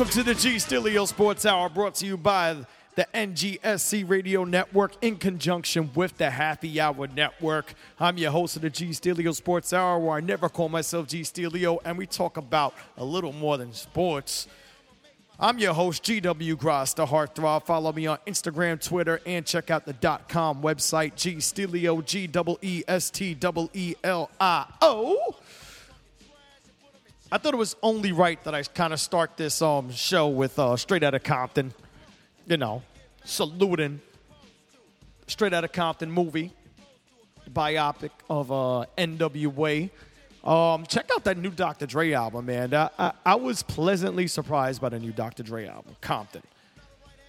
Welcome to the Gee Steelio Sports Hour, brought to you by the NGSC Radio Network in conjunction with the Happy Hour Network. I'm your host of the Gee Steelio Sports Hour, where I never call myself Gee Steelio, and we talk about a little more than sports. I'm your host, GW Gross, the Heartthrob. Follow me on Instagram, Twitter, and check out the dot .com website, G Stilio, G S T L I thought it was only right that I kind of start this um show with uh, Straight Outta Compton, you know, saluting Straight Outta Compton movie, biopic of uh, NWA. Um, check out that new Dr. Dre album, man. I, I, I was pleasantly surprised by the new Dr. Dre album, Compton.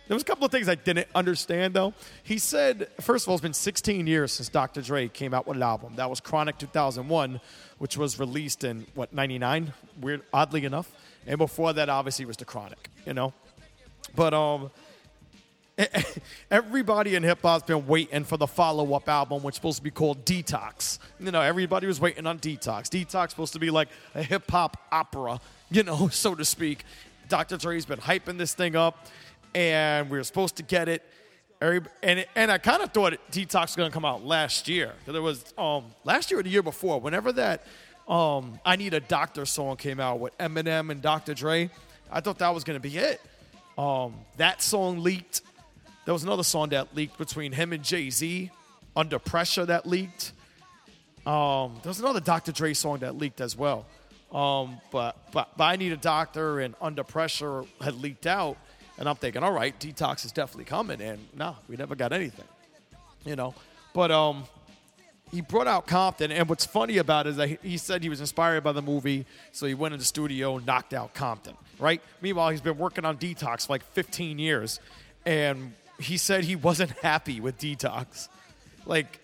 There was a couple of things I didn't understand though. He said, first of all, it's been 16 years since Dr. Dre came out with an album. That was Chronic 2001, which was released in what 99, weird, oddly enough. And before that, obviously, was the Chronic, you know. But um, everybody in hip hop's been waiting for the follow up album, which is supposed to be called Detox. You know, everybody was waiting on Detox. Detox supposed to be like a hip hop opera, you know, so to speak. Dr. Dre's been hyping this thing up, and we were supposed to get it. And and I kind of thought Detox was going to come out last year. Cuz there was um, last year or the year before. Whenever that um, I Need a Doctor song came out with Eminem and Dr. Dre, I thought that was going to be it. Um, that song leaked. There was another song that leaked between him and Jay Z, Under Pressure, that leaked. Um, there was another Dr. Dre song that leaked as well. Um, but, but, but I Need a Doctor and Under Pressure had leaked out. And I'm thinking, all right, Detox is definitely coming. And no, we never got anything, you know. But um, he brought out Compton. And what's funny about it is that he- he said he was inspired by the movie. So he went in the studio and knocked out Compton, right? Meanwhile, he's been working on Detox for like 15 years. And he said he wasn't happy with Detox. Like,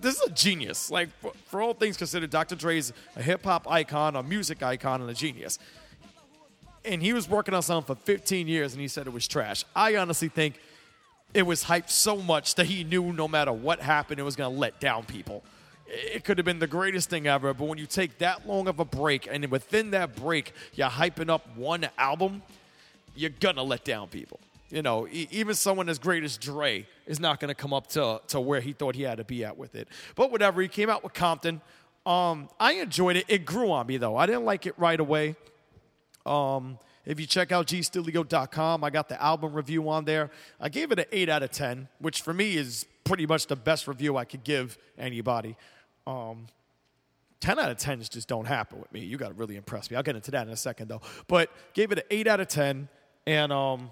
this is a genius. Like, for, for all things considered, Dr. Dre's a hip hop icon, a music icon, and a genius. And he was working on something for 15 years and he said it was trash. I honestly think it was hyped so much that he knew no matter what happened, it was going to let down people. It could have been the greatest thing ever, but when you take that long of a break and within that break, you're hyping up one album, you're going to let down people. You know, even someone as great as Dre is not going to come up to, to where he thought he had to be at with it. But whatever, he came out with Compton. Um, I enjoyed it. It grew on me, though. I didn't like it right away. Um, if you check out gstilio.com, I got the album review on there. I gave it an 8 out of 10, which for me is pretty much the best review I could give anybody. Um, 10 out of 10s just don't happen with me. You got to really impress me. I'll get into that in a second, though. But gave it an 8 out of 10. And um,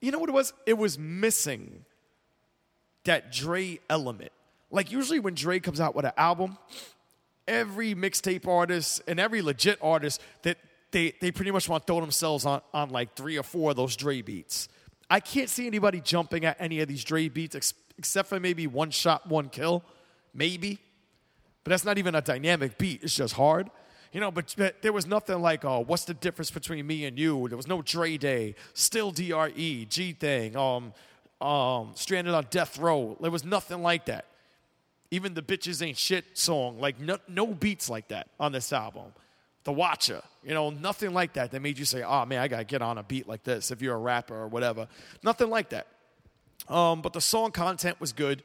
you know what it was? It was missing that Dre element. Like usually when Dre comes out with an album, every mixtape artist and every legit artist that they, they pretty much want to throw themselves on, on like three or four of those Dre beats. I can't see anybody jumping at any of these Dre beats ex- except for maybe one shot, one kill, maybe. But that's not even a dynamic beat. It's just hard. You know, but, but there was nothing like, oh, what's the difference between me and you? There was no Dre Day, still DRE, G Thing, um, um, Stranded on Death Row. There was nothing like that. Even the Bitches Ain't Shit song, like no, no beats like that on this album. The Watcher, you know, nothing like that that made you say, oh man, I gotta get on a beat like this if you're a rapper or whatever. Nothing like that. Um, but the song content was good.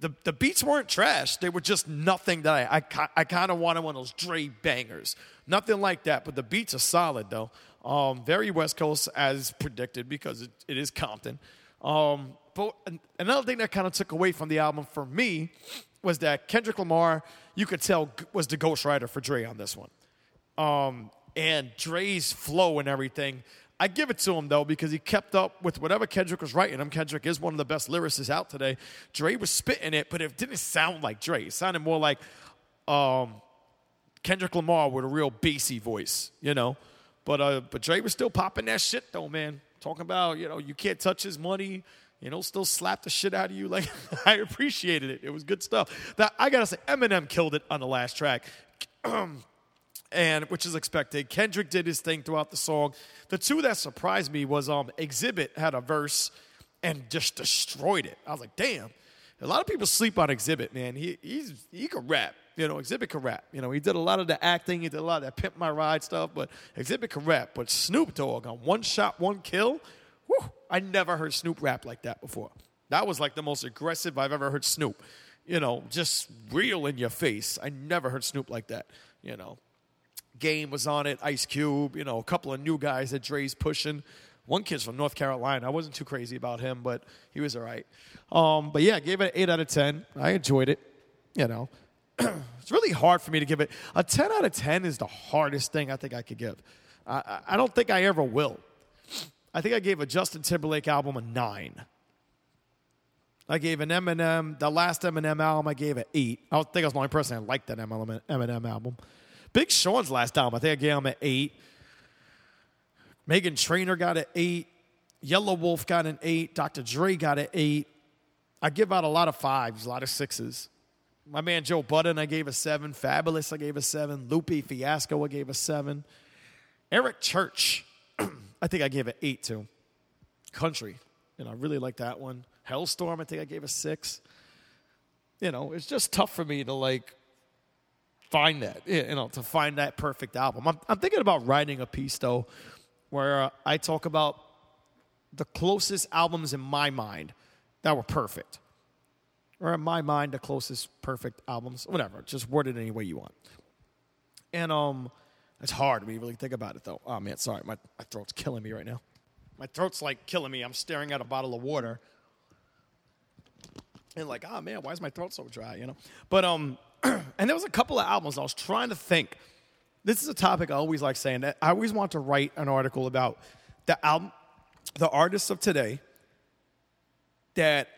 The, the beats weren't trash. They were just nothing that I, I, I kind of wanted one of those Dre bangers. Nothing like that, but the beats are solid though. Um, very West Coast as predicted because it, it is Compton. Um, but another thing that kind of took away from the album for me was that Kendrick Lamar, you could tell, was the ghostwriter for Dre on this one um, and Dre's flow and everything. I give it to him though because he kept up with whatever Kendrick was writing him. Kendrick is one of the best lyricists out today. Dre was spitting it, but it didn't sound like Dre. It sounded more like um, Kendrick Lamar with a real bassy voice, you know. But uh, but Dre was still popping that shit though, man. Talking about you know you can't touch his money. You know, still slap the shit out of you. Like I appreciated it. It was good stuff. That I gotta say, Eminem killed it on the last track and which is expected. Kendrick did his thing throughout the song. The two that surprised me was um Xzibit had a verse and just destroyed it. I was like, damn. A lot of people sleep on Xzibit, man. He he's he could rap. You know, Xzibit could rap. You know, he did a lot of the acting, he did a lot of that pimp my ride stuff, but Xzibit could rap. But Snoop Dogg on one shot, one kill, whew, I never heard Snoop rap like that before. That was like the most aggressive I've ever heard Snoop. You know, just real in your face. I never heard Snoop like that. You know, Game was on it, Ice Cube, you know, a couple of new guys that Dre's pushing. One kid's from North Carolina. I wasn't too crazy about him, but he was all right. Um, but yeah, gave it an 8 out of 10. I enjoyed it, you know. it's really hard for me to give it. A 10 out of 10 is the hardest thing I think I could give. I, I- don't think I ever will. I think I gave a Justin Timberlake album a 9. I gave an Eminem, the last Eminem album, I gave an 8. I don't think I was the only person that liked that Eminem album. Big Sean's last album, I think I gave him an 8. Meghan Trainor got an 8. Yelawolf got an 8. Dr. Dre got an 8. I give out a lot of fives, a lot of sixes. My man Joe Budden, I gave a 7. Fabolous, I gave a 7. Lupe Fiasco, I gave a 7. Eric Church, I think I gave an 8 to. Country, know, I really like that one. Halestorm, I think I gave a 6. You know, it's just tough for me to like find that, you know, to find that perfect album. I'm, I'm thinking about writing a piece though, where uh, I talk about the closest albums in my mind that were perfect, or in my mind, the closest perfect albums, whatever. Just word it any way you want. And um, it's hard when you really think about it though. Oh man, sorry, my, my throat's killing me right now. My throat's like killing me. I'm staring at a bottle of water and like, oh man, why is my throat so dry? You know. But um, and there was a couple of albums I was trying to think. This is a topic I always like saying that I always want to write an article about the album, the artists of today that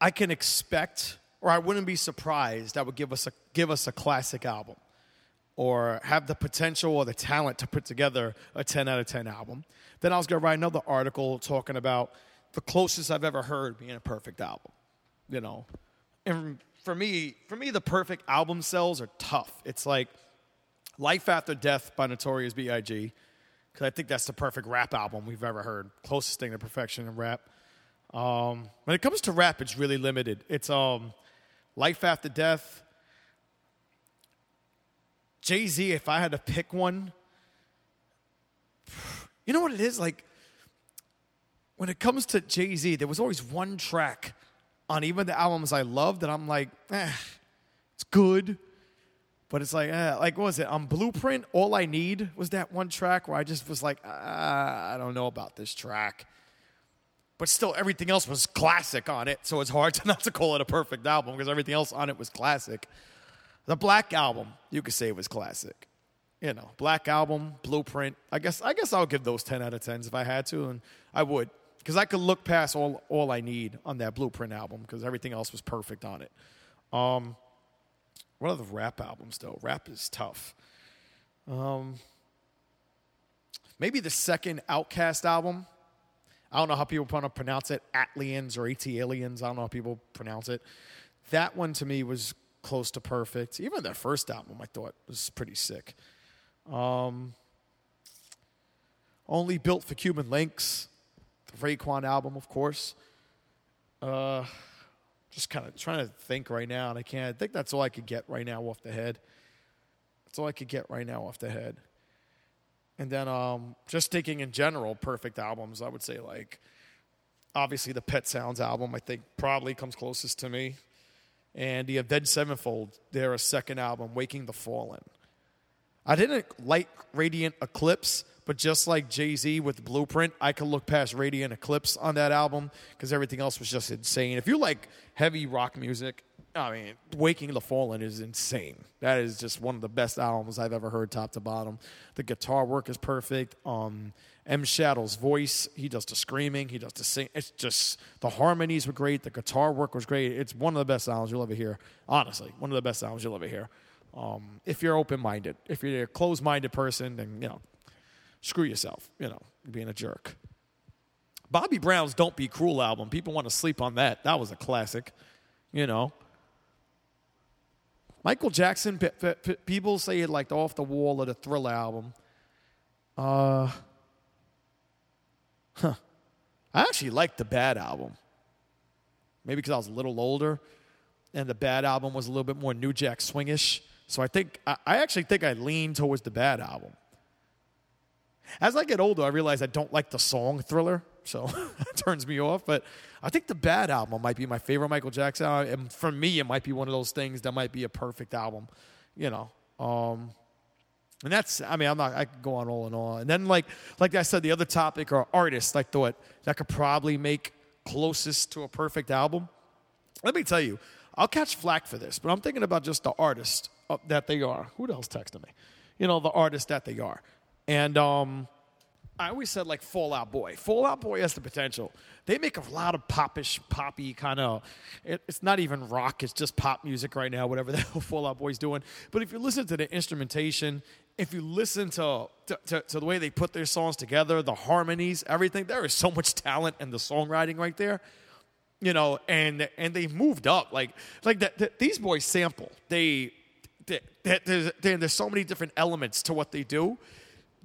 I can expect, or I wouldn't be surprised that would give us a give us a classic album, or have the potential or the talent to put together a ten out of ten album. Then I was gonna write another article talking about the closest I've ever heard being a perfect album you know and for me for me the perfect album sells are tough. It's like life after death by notorious big because i think that's the perfect rap album we've ever heard. Closest thing to perfection in rap. Um, when it comes to rap it's really limited. It's um, life after death. Jay-z if i had to pick one you know what it is? Like when it comes to jay-z there was always one track on even the albums I love that I'm like, eh, it's good. But it's like, eh, like what was it? On Blueprint, All I Need was that one track where I just was like, ah, I don't know about this track. But still, everything else was classic on it, so it's hard to not to call it a perfect album because everything else on it was classic. The Black Album, you could say it was classic. You know, Black Album, Blueprint. I guess I guess I'll give those ten out of tens if I had to, and I would because I could look past all all I need on that Blueprint album because everything else was perfect on it. Um, what are the rap albums though? Rap is tough. Um, maybe the second OutKast album. I don't know how people want to pronounce it, ATLiens or AT-Aliens. I don't know how people pronounce it. That one to me was close to perfect. Even their first album, I thought was pretty sick. Um, only built for Cuban links. The Raekwon album, of course. Uh, just kind of trying to think right now, and I can't. I think that's all I could get right now off the head. That's all I could get right now off the head. And then um, just thinking in general, perfect albums, I would say like obviously the Pet Sounds album, I think probably comes closest to me. And the Avenged Sevenfold, their second album, Waking the Fallen. I didn't like Radiant Eclipse, but just like Jay Z with Blueprint, I could look past Radiant Eclipse on that album because everything else was just insane. If you like heavy rock music, I mean, Waking the Fallen is insane. That is just one of the best albums I've ever heard, top to bottom. The guitar work is perfect. Um, M Shadow's voice, he does the screaming, he does the sing. It's just the harmonies were great. The guitar work was great. It's one of the best albums you'll ever hear. Honestly, one of the best albums you'll ever hear. Um, if you're open minded, if you're a closed minded person, then you know, screw yourself. You know, being a jerk. Bobby Brown's "Don't Be Cruel" album. People want to sleep on that. That was a classic. You know. Michael Jackson. people say it like the off the wall or the Thriller album. Uh, huh. I actually liked the Bad album. Maybe because I was a little older, and the Bad album was a little bit more New Jack Swingish. So I think I, I actually think I lean towards the Bad album. As I get older, I realize I don't like the song Thriller, so it turns me off. But I think the Bad album might be my favorite Michael Jackson. album, And for me, it might be one of those things that might be a perfect album, you know. Um, and that's, I mean, I'm not, I could go on all and on. And then, like, like I said, the other topic are artists I thought that could probably make closest to a perfect album. Let me tell you, I'll catch flack for this, but I'm thinking about just the artist uh, that they are. Who the hell's texting me? You know, the artist that they are. And um, I always said like Fall Out Boy. Fall Out Boy has the potential. They make a lot of popish, poppy kind of. It, it's not even rock. It's just pop music right now. Whatever the hell Fall Out Boy's doing. But if you listen to the instrumentation, if you listen to to, to to the way they put their songs together, the harmonies, everything, there is so much talent in the songwriting right there you know, and and they've moved up. Like like that, that these boys sample. They, they, they there's, there's so many different elements to what they do.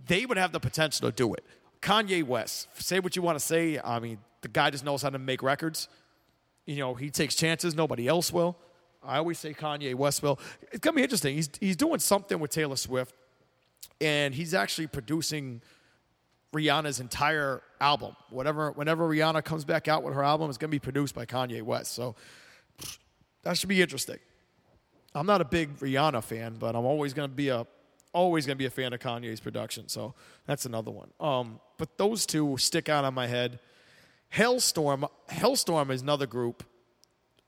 They would have the potential to do it. Kanye West, say what you want to say. I mean, the guy just knows how to make records. You know, he takes chances. Nobody else will. I always say Kanye West will. It's gonna be interesting. He's he's doing something with Taylor Swift, and he's actually producing Rihanna's entire album. Whatever, whenever Rihanna comes back out with her album, it's going to be produced by Kanye West. So that should be interesting. I'm not a big Rihanna fan, but I'm always going to be a always going to be a fan of Kanye's production. So that's another one. Um, but those two stick out on my head. Halestorm, Halestorm is another group.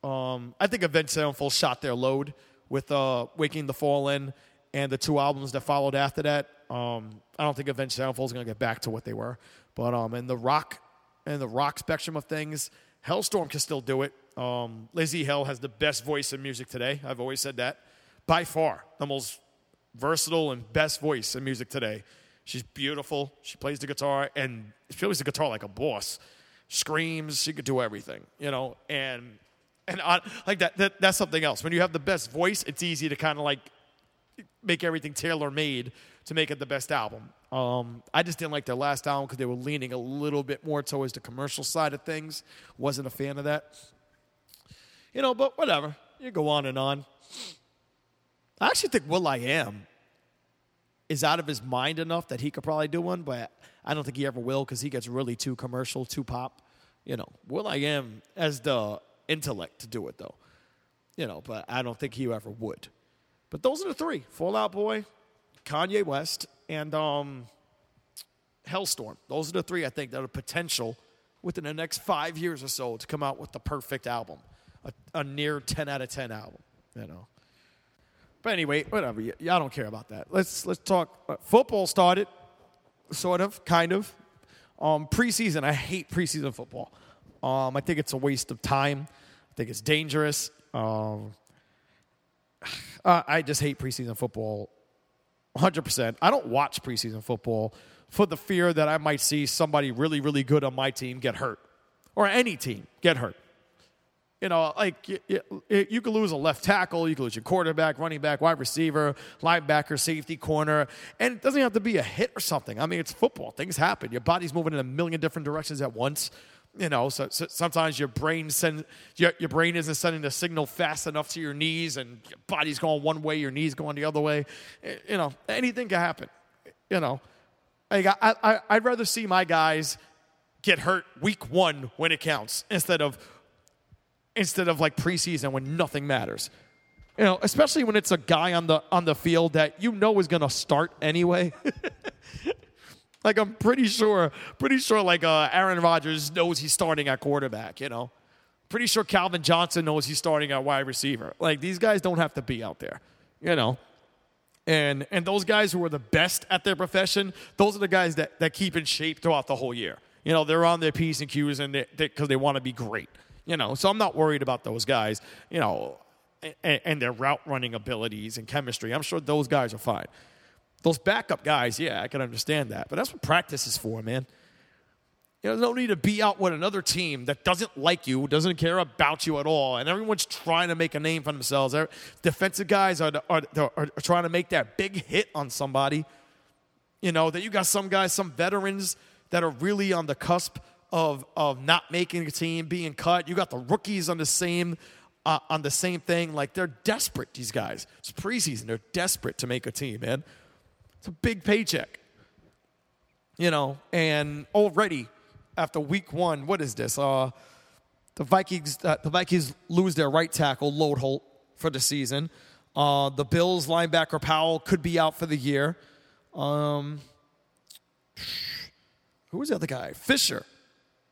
Um, I think Avenged Sevenfold shot their load with uh, Waking the Fallen and the two albums that followed after that. Um, I don't think Avenged Sevenfold is going to get back to what they were, but um, in the rock and the rock spectrum of things, Halestorm can still do it. Um, Lzzy Hale has the best voice in music today. I've always said that, by far the most versatile and best voice in music today. She's beautiful. She plays the guitar and she plays the guitar like a boss. Screams. She could do everything, you know. And and on, like that, that, that's something else. When you have the best voice, it's easy to kind of like make everything tailor made to make it the best album. Um, I just didn't like their last album because they were leaning a little bit more towards the commercial side of things. Wasn't a fan of that. You know, but whatever. You go on and on. I actually think Will I Am is out of his mind enough that he could probably do one, but I don't think he ever will because he gets really too commercial, too pop. You know, Will I Am as the intellect to do it though. You know, but I don't think he ever would. But those are the three: Fall Out Boy, Kanye West, and um, Halestorm. Those are the three I think that are potential within the next five years or so to come out with the perfect album, a, a near ten out of ten album. You know. But anyway, whatever. Y- Y'all don't care about that. Let's let's talk. Uh, football started, sort of, kind of. Um, preseason, I hate preseason football. Um, I think it's a waste of time. I think it's dangerous. Um, uh, I just hate preseason football 100%. I don't watch preseason football for the fear that I might see somebody really, really good on my team get hurt or any team get hurt. You know, like you, you, you could lose a left tackle, you could lose your quarterback, running back, wide receiver, linebacker, safety, corner, and it doesn't have to be a hit or something. I mean, it's football. Things happen. Your body's moving in a million different directions at once. You know, so, so sometimes your brain send your, your brain isn't sending the signal fast enough to your knees, and your body's going one way, your knees going the other way. You know, anything can happen. You know, I, I, I'd rather see my guys get hurt week one when it counts instead of instead of like preseason when nothing matters. You know, especially when it's a guy on the on the field that you know is going to start anyway. like I'm pretty sure, pretty sure like uh, Aaron Rodgers knows he's starting at quarterback. You know, pretty sure Calvin Johnson knows he's starting at wide receiver. Like these guys don't have to be out there. You know, and and those guys who are the best at their profession, those are the guys that, that keep in shape throughout the whole year. You know, they're on their P's and Q's and because they, 'cause they want to be great. You know, so I'm not worried about those guys. You know, and, and their route running abilities and chemistry. I'm sure those guys are fine. Those backup guys, yeah, I can understand that. But that's what practice is for, man. You know, no need to be out with another team that doesn't like you, doesn't care about you at all, and everyone's trying to make a name for themselves. Defensive guys are, are, are trying to make that big hit on somebody. You know, that you got some guys, some veterans that are really on the cusp of, of not making a team, being cut. You got the rookies on the same uh, on the same thing. Like they're desperate, these guys. It's preseason. They're desperate to make a team, man. It's a big paycheck you know, and already after week one, what is this? Uh, the Vikings, uh, the Vikings lose their right tackle, Loadholt, for the season. Uh, the Bills linebacker Powell could be out for the year. Um, who was the other guy? Fisher,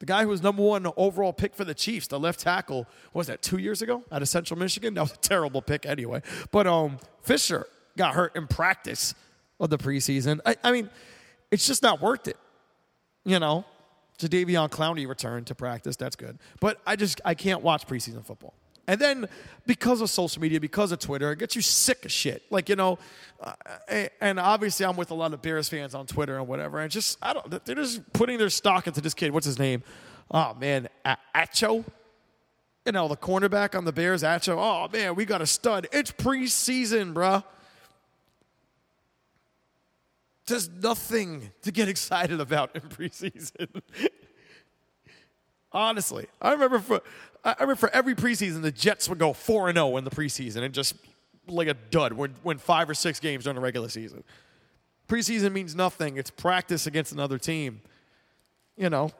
the guy who was number one overall pick for the Chiefs, the left tackle. Was that two years ago out of Central Michigan? That was a terrible pick anyway. But um, Fisher got hurt in practice of the preseason. I, I mean, it's just not worth it. You know, Jadeveon Clowney returned to practice. That's good. But I just I can't watch preseason football. And then because of social media, because of Twitter, it gets you sick of shit. Like you know, uh, and obviously I'm with a lot of Bears fans on Twitter and whatever. And just I don't. They're just putting their stock into this kid. What's his name? Oh man, A- Acho. You know the cornerback on the Bears, Acho. Oh man, we got a stud. It's preseason, bruh. There's nothing to get excited about in preseason. Honestly, I remember for I remember for every preseason the Jets would go four and zero in the preseason and just like a dud win, win five or six games during the regular season. Preseason means nothing. It's practice against another team. You know.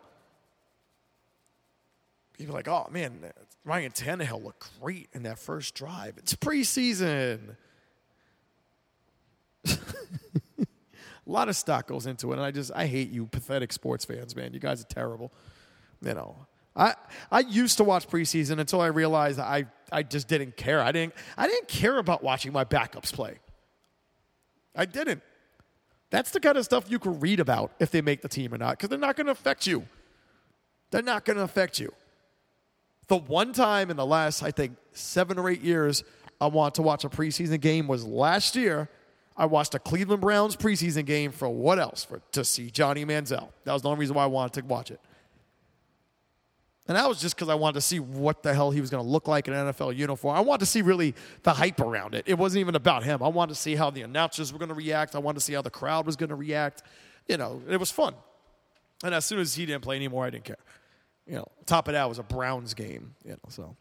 People like, oh man, Ryan Tannehill looked great in that first drive. It's preseason. A lot of stock goes into it, and I just I hate you pathetic sports fans, man. You guys are terrible. You know, I I used to watch preseason until I realized I I just didn't care. I didn't I didn't care about watching my backups play. I didn't. That's the kind of stuff you can read about if they make the team or not, because they're not going to affect you. They're not going to affect you. The one time in the last, I think, seven or eight years, I want to watch a preseason game was last year. I watched a Cleveland Browns preseason game for what else? For to see Johnny Manziel. That was the only reason why I wanted to watch it. And that was just because I wanted to see what the hell he was going to look like in an NFL uniform. I wanted to see really the hype around it. It wasn't even about him. I wanted to see how the announcers were going to react. I wanted to see how the crowd was going to react. You know, it was fun. And as soon as he didn't play anymore, I didn't care. You know, top of that was a Browns game. You know, so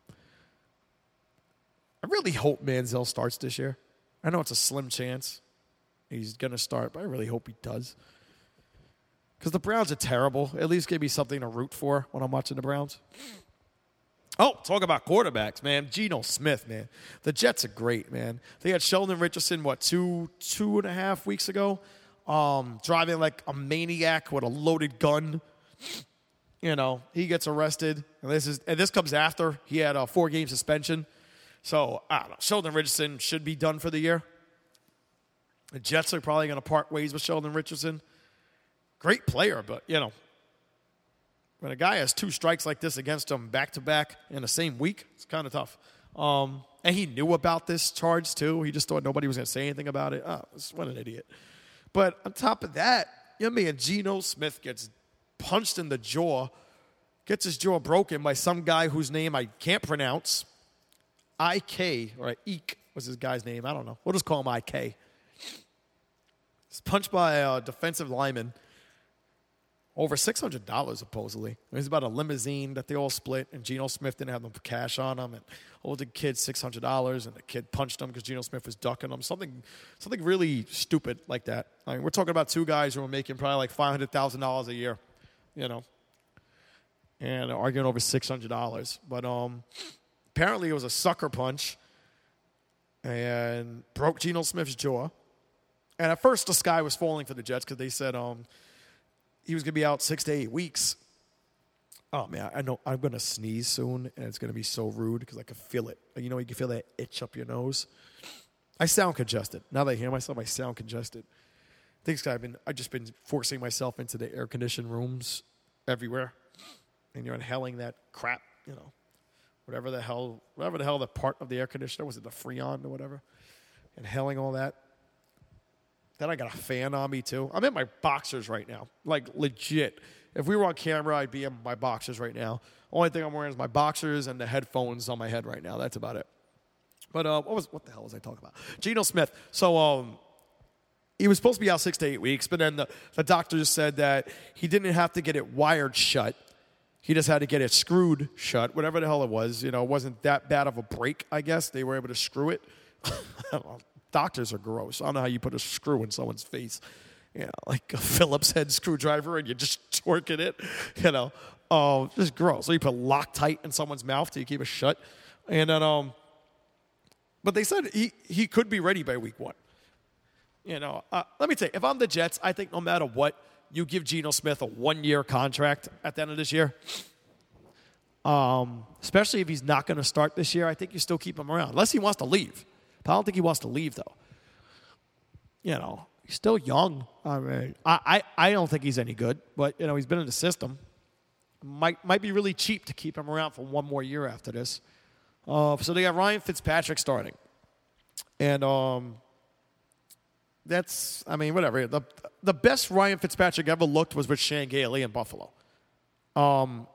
I really hope Manziel starts this year. I know it's a slim chance he's going to start, but I really hope he does. Because the Browns are terrible. At least give me something to root for when I'm watching the Browns. Oh, talk about quarterbacks, man. Geno Smith, man. The Jets are great, man. They had Sheldon Richardson, what, two, two and a half weeks ago? Um, driving like a maniac with a loaded gun. You know, he gets arrested. And this is and this comes after he had a four game suspension. So I don't know. Sheldon Richardson should be done for the year. The Jets are probably going to part ways with Sheldon Richardson. Great player, but you know, when a guy has two strikes like this against him back to back in the same week, it's kind of tough. Um, and he knew about this charge too. He just thought nobody was going to say anything about it. Oh, what an idiot. But on top of that, you know, man, Geno Smith gets punched in the jaw, gets his jaw broken by some guy whose name I can't pronounce. IK, or Eek was his guy's name. I don't know. We'll just call him IK. He's punched by a defensive lineman. Over six hundred dollars supposedly. It was about a limousine that they all split, and Geno Smith didn't have no cash on him, and owed the kid six hundred dollars, and the kid punched him because Geno Smith was ducking him. Something, something really stupid like that. I mean, we're talking about two guys who are making probably like five hundred thousand dollars a year, you know, and arguing over six hundred dollars. But um, apparently it was a sucker punch, and broke Geno Smith's jaw. And at first, the sky was falling for the Jets because they said um, he was going to be out six to eight weeks. Oh man, I know I'm going to sneeze soon, and it's going to be so rude because I can feel it. You know, you can feel that itch up your nose. I sound congested. Now that I hear myself, I sound congested. Thanks, I've been I've just been forcing myself into the air conditioned rooms everywhere, and you're inhaling that crap. You know, whatever the hell, whatever the hell the part of the air conditioner was it the Freon or whatever, inhaling all that. Then I got a fan on me too. I'm in my boxers right now, like legit. If we were on camera, I'd be in my boxers right now. Only thing I'm wearing is my boxers and the headphones on my head right now. That's about it. But uh, what was what the hell was I talking about? Geno Smith. So um, he was supposed to be out six to eight weeks, but then the, the doctors said that he didn't have to get it wired shut. He just had to get it screwed shut, whatever the hell it was. You know, it wasn't that bad of a break, I guess. They were able to screw it. Doctors are gross. I don't know how you put a screw in someone's face. You know, like a Phillips head screwdriver and you're just torquing it. You know, oh, just gross. So you put Loctite in someone's mouth you keep it shut. And then, um, but they said he, he could be ready by week one. You know, uh, let me tell you, if I'm the Jets, I think no matter what, you give Geno Smith a one year contract at the end of this year. Um, especially if he's not going to start this year, I think you still keep him around, unless he wants to leave. I don't think he wants to leave, though. You know, he's still young. I mean, I, I, I don't think he's any good, but, you know, he's been in the system. Might, might be really cheap to keep him around for one more year after this. Uh, so they got Ryan Fitzpatrick starting. And um, that's, I mean, whatever. The, the best Ryan Fitzpatrick ever looked was with Shane Gailey in Buffalo. Um,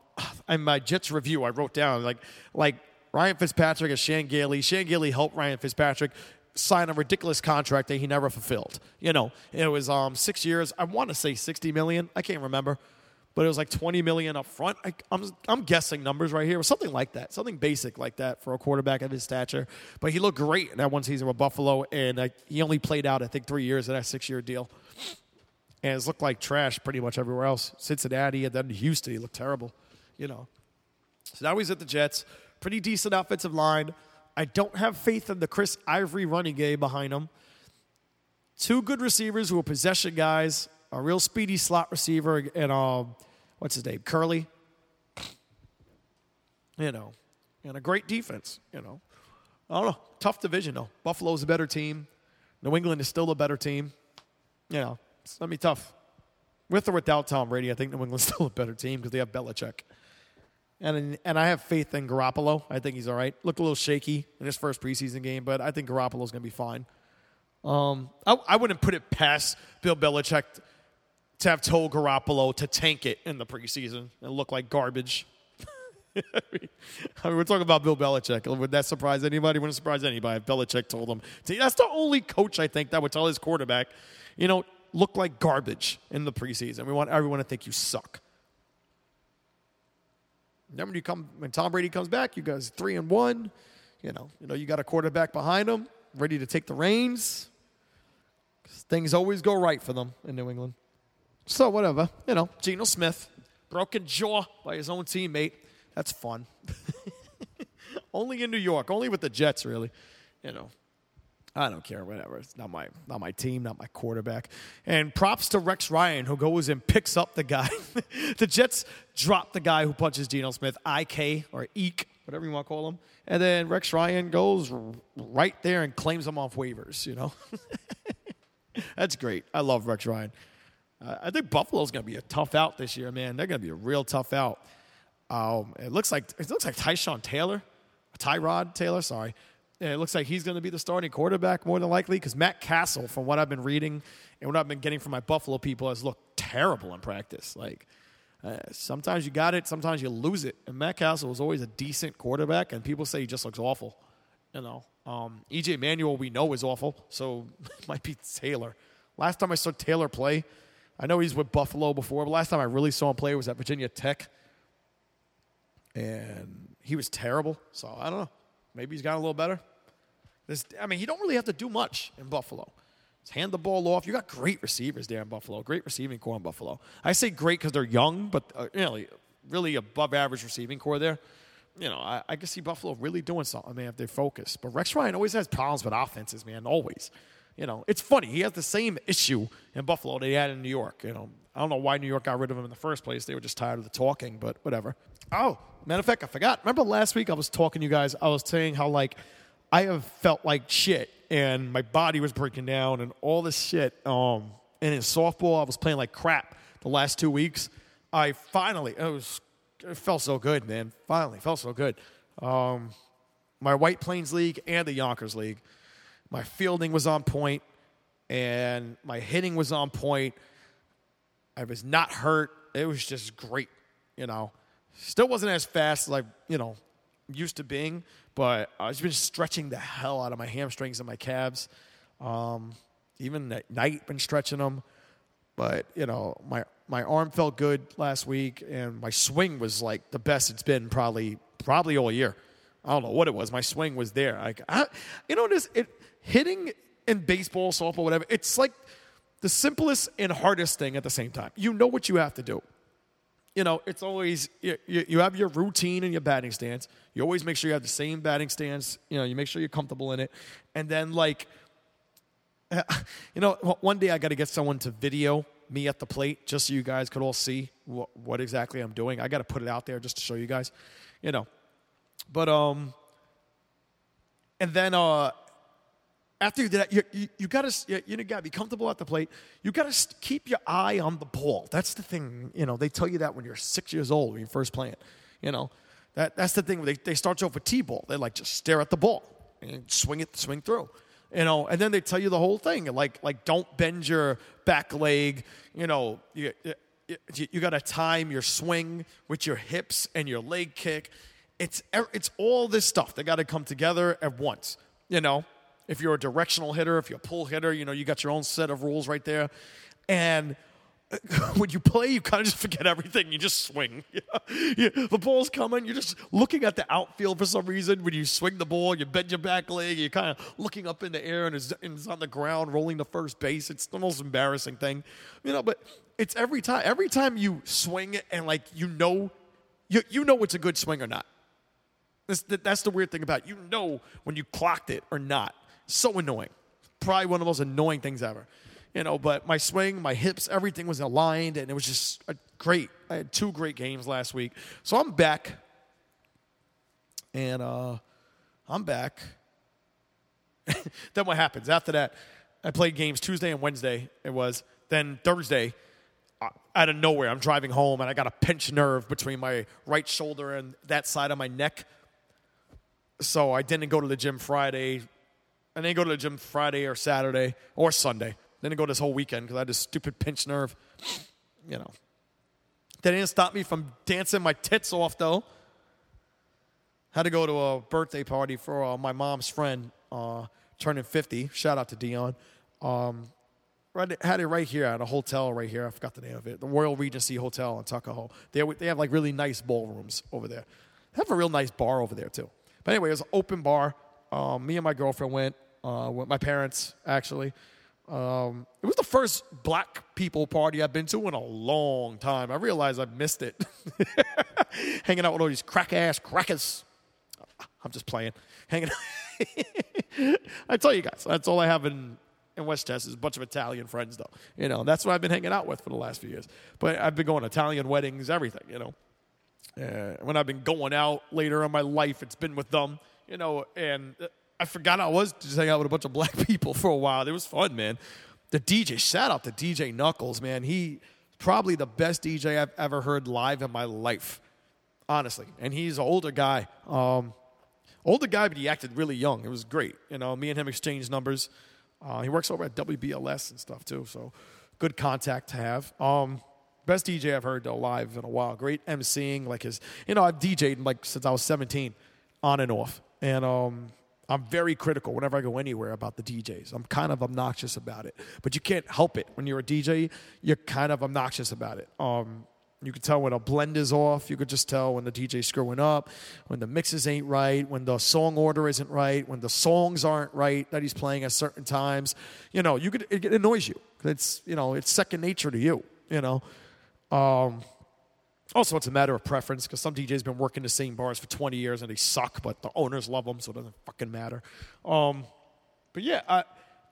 in my Jets review, I wrote down like, like Ryan Fitzpatrick and Shane Gailey. Shane Gailey helped Ryan Fitzpatrick sign a ridiculous contract that he never fulfilled. You know, it was um, six years. I want to say 60 million. I can't remember. But it was like 20 million up front. I, I'm, I'm guessing numbers right here. Something like that. Something basic like that for a quarterback of his stature. But he looked great in that one season with Buffalo. And he only played out, I think, three years of that six year deal. And it's looked like trash pretty much everywhere else. Cincinnati and then Houston, he looked terrible. You know. So now he's at the Jets. Pretty decent offensive line. I don't have faith in the Chris Ivory running game behind him. Two good receivers who are possession guys, a real speedy slot receiver, and um, what's his name? Curly. You know, and a great defense, you know. I don't know. Tough division, though. Buffalo's a better team. New England is still a better team. You know, it's to be tough. With or without Tom Brady, I think New England's still a better team because they have Belichick. And and I have faith in Garoppolo. I think he's all right. Looked a little shaky in his first preseason game, but I think Garoppolo's going to be fine. Um, I, I wouldn't put it past Bill Belichick to have told Garoppolo to tank it in the preseason and look like garbage. I, mean, I mean, we're talking about Bill Belichick. Would that surprise anybody? Wouldn't surprise anybody if Belichick told him. That's the only coach I think that would tell his quarterback, you know, look like garbage in the preseason. We want everyone to think you suck. Then when you come when Tom Brady comes back, you guys three and one. You know, you know, you got a quarterback behind him, ready to take the reins. Things always go right for them in New England. So whatever, you know, Geno Smith, broken jaw by his own teammate. That's fun. only in New York, only with the Jets, really. You know, I don't care, whatever. It's not my not my team, not my quarterback. And props to Rex Ryan, who goes and picks up the guy. the Jets drop the guy who punches Geno Smith, IK or Eek, whatever you want to call him. And then Rex Ryan goes right there and claims him off waivers, you know. That's great. I love Rex Ryan. Uh, I think Buffalo's going to be a tough out this year, man. They're going to be a real tough out. Um, it looks like it looks like Tyshawn Taylor, Tyrod Taylor. Sorry, Yeah, it looks like he's going to be the starting quarterback more than likely because Matt Cassel, from what I've been reading and what I've been getting from my Buffalo people, has looked terrible in practice. Like uh, sometimes you got it, sometimes you lose it. And Matt Cassel was always a decent quarterback, and people say he just looks awful. You know, um, EJ Manuel we know is awful, so might be Taylor. Last time I saw Taylor play, I know he's with Buffalo before, but last time I really saw him play was at Virginia Tech and he was terrible. So I don't know. Maybe he's gotten a little better. This, I mean, he don't really have to do much in Buffalo. Just hand the ball off. You got great receivers there in Buffalo. Great receiving core in Buffalo. I say great because they're young, but uh, really, really above average receiving core there. You know, I, I can see Buffalo really doing something, man, if they focus. But Rex Ryan always has problems with offenses, man. Always. You know, it's funny. He has the same issue in Buffalo that he had in New York. You know, I don't know why New York got rid of him in the first place. They were just tired of the talking, but whatever. Oh, matter of fact, I forgot. Remember last week I was talking to you guys. I was saying how like I have felt like shit and my body was breaking down and all this shit. Um, and in softball, I was playing like crap the last two weeks. I finally, it was, it felt so good, man. Finally, felt so good. Um, my White Plains League and the Yonkers League. My fielding was on point, and my hitting was on point. I was not hurt. It was just great, you know. Still wasn't as fast as I, you know, used to being, but I've been stretching the hell out of my hamstrings and my calves. Um, even at night, been stretching them. But you know, my my arm felt good last week, and my swing was like the best it's been probably probably all year. I don't know what it was. My swing was there. Like, I, you know, this it hitting in baseball, softball, whatever. It's like the simplest and hardest thing at the same time. You know what you have to do. You know, it's always you, you, have your routine and your batting stance. You always make sure you have the same batting stance. You know, you make sure you're comfortable in it, and then like you know, one day I got to get someone to video me at the plate just so you guys could all see what, what exactly I'm doing. I got to put it out there just to show you guys, you know. But um, and then uh, after you did that, you, you, you got to you, you got to be comfortable at the plate. You got to keep your eye on the ball. That's the thing. You know, they tell you that when you're six years old when you're first playing. You know, that that's the thing. They they start you off with t-ball. They like just stare at the ball and swing it, swing through you know and then they tell you the whole thing like like don't bend your back leg you know you, you, you got to time your swing with your hips and your leg kick it's it's all this stuff they got to come together at once you know if you're a directional hitter if you're a pull hitter you know you got your own set of rules right there and when you play, you kind of just forget everything. You just swing. The ball's coming. You're just looking at the outfield for some reason. When you swing the ball, you bend your back leg. You're kind of looking up in the air and it's, and it's on the ground, rolling to first base. It's the most embarrassing thing, you know. But it's every time. Every time you swing it and like you know, you you know it's a good swing or not. That's the, that's the weird thing about it. you know when you clocked it or not. So annoying. Probably one of the most annoying things ever you know, but my swing, my hips, everything was aligned, and it was just great. I had two great games last week, so I'm back, and uh, I'm back. then what happens after that? I played games Tuesday and Wednesday. It was then Thursday. uh, Out of nowhere, I'm driving home and I got a pinched nerve between my right shoulder and that side of my neck. So I didn't go to the gym Friday. I didn't go to the gym Friday or Saturday or Sunday. Didn't go this whole weekend because I had this stupid pinched nerve. You know. That didn't stop me from dancing my tits off, though. Had to go to a birthday party for uh, my mom's friend uh, turning 50. Shout out to Dion. Um, right, had it right here at a hotel right here. I forgot the name of it. The Royal Regency Hotel in Tuckahoe. They, they have like really nice ballrooms over there. They have a real nice bar over there, too. But anyway, it was an open bar. Um, me and my girlfriend went, uh, with my parents, actually. Um, it was the first black people party I've been to in a long time. I realized I missed it. Hanging out with all these crack ass crackers. I'm just playing. Hanging I tell you guys, that's all I have in, in Westchester is a bunch of Italian friends, though. You know, that's what I've been hanging out with for the last few years. But I've been going to Italian weddings, everything, you know. Uh, when I've been going out later in my life, it's been with them, you know, and I forgot I was just hanging out with a bunch of black people for a while. It was fun, man. the DJ, shout out to DJ Knuckles, man. He probably the best DJ I've ever heard live in my life, honestly. And he's an older guy. Um, older guy, but he acted really young. It was great. You know, me and him exchanged numbers. Uh, he works over at WBLS and stuff too, so good contact to have. Um, best DJ I've heard though live in a while. Great emceeing, like his. You know, I've DJed like since I was 17, on and off, and um, I'm very critical whenever I go anywhere about the DJs. I'm kind of obnoxious about it, but you can't help it when you're a DJ. You're kind of obnoxious about it. Um, you can tell when a blend is off. You could just tell when the DJ's screwing up, when the mixes ain't right, when the song order isn't right, when the songs aren't right that he's playing at certain times. You know, you could it, annoys you. It's you know it's second nature to you. You know. Um, also, it's a matter of preference because some DJs been working the same bars for 20 years and they suck, but the owners love them, so it doesn't fucking matter. Um, but yeah, I,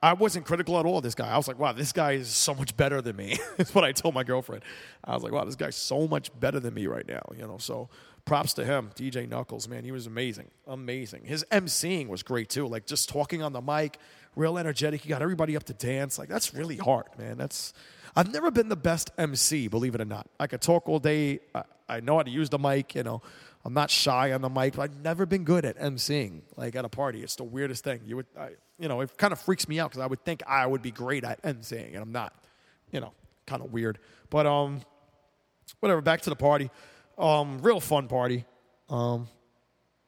I wasn't critical at all of this guy. I was like, wow, this guy is so much better than me. That's what I told my girlfriend. I was like, wow, this guy's so much better than me right now, you know. So props to him, DJ Knuckles, man. He was amazing. Amazing. His emceeing was great too. Like just talking on the mic, real energetic. He got everybody up to dance. Like that's really hard, man. That's I've never been the best MC, believe it or not. I could talk all day. I, I know how to use the mic, you know. I'm not shy on the mic, but I've never been good at emceeing, like at a party. It's the weirdest thing. You would, I, you know, it kind of freaks me out because I would think I would be great at emceeing, and I'm not. You know, kind of weird. But um, whatever. Back to the party. Um, real fun party. Um,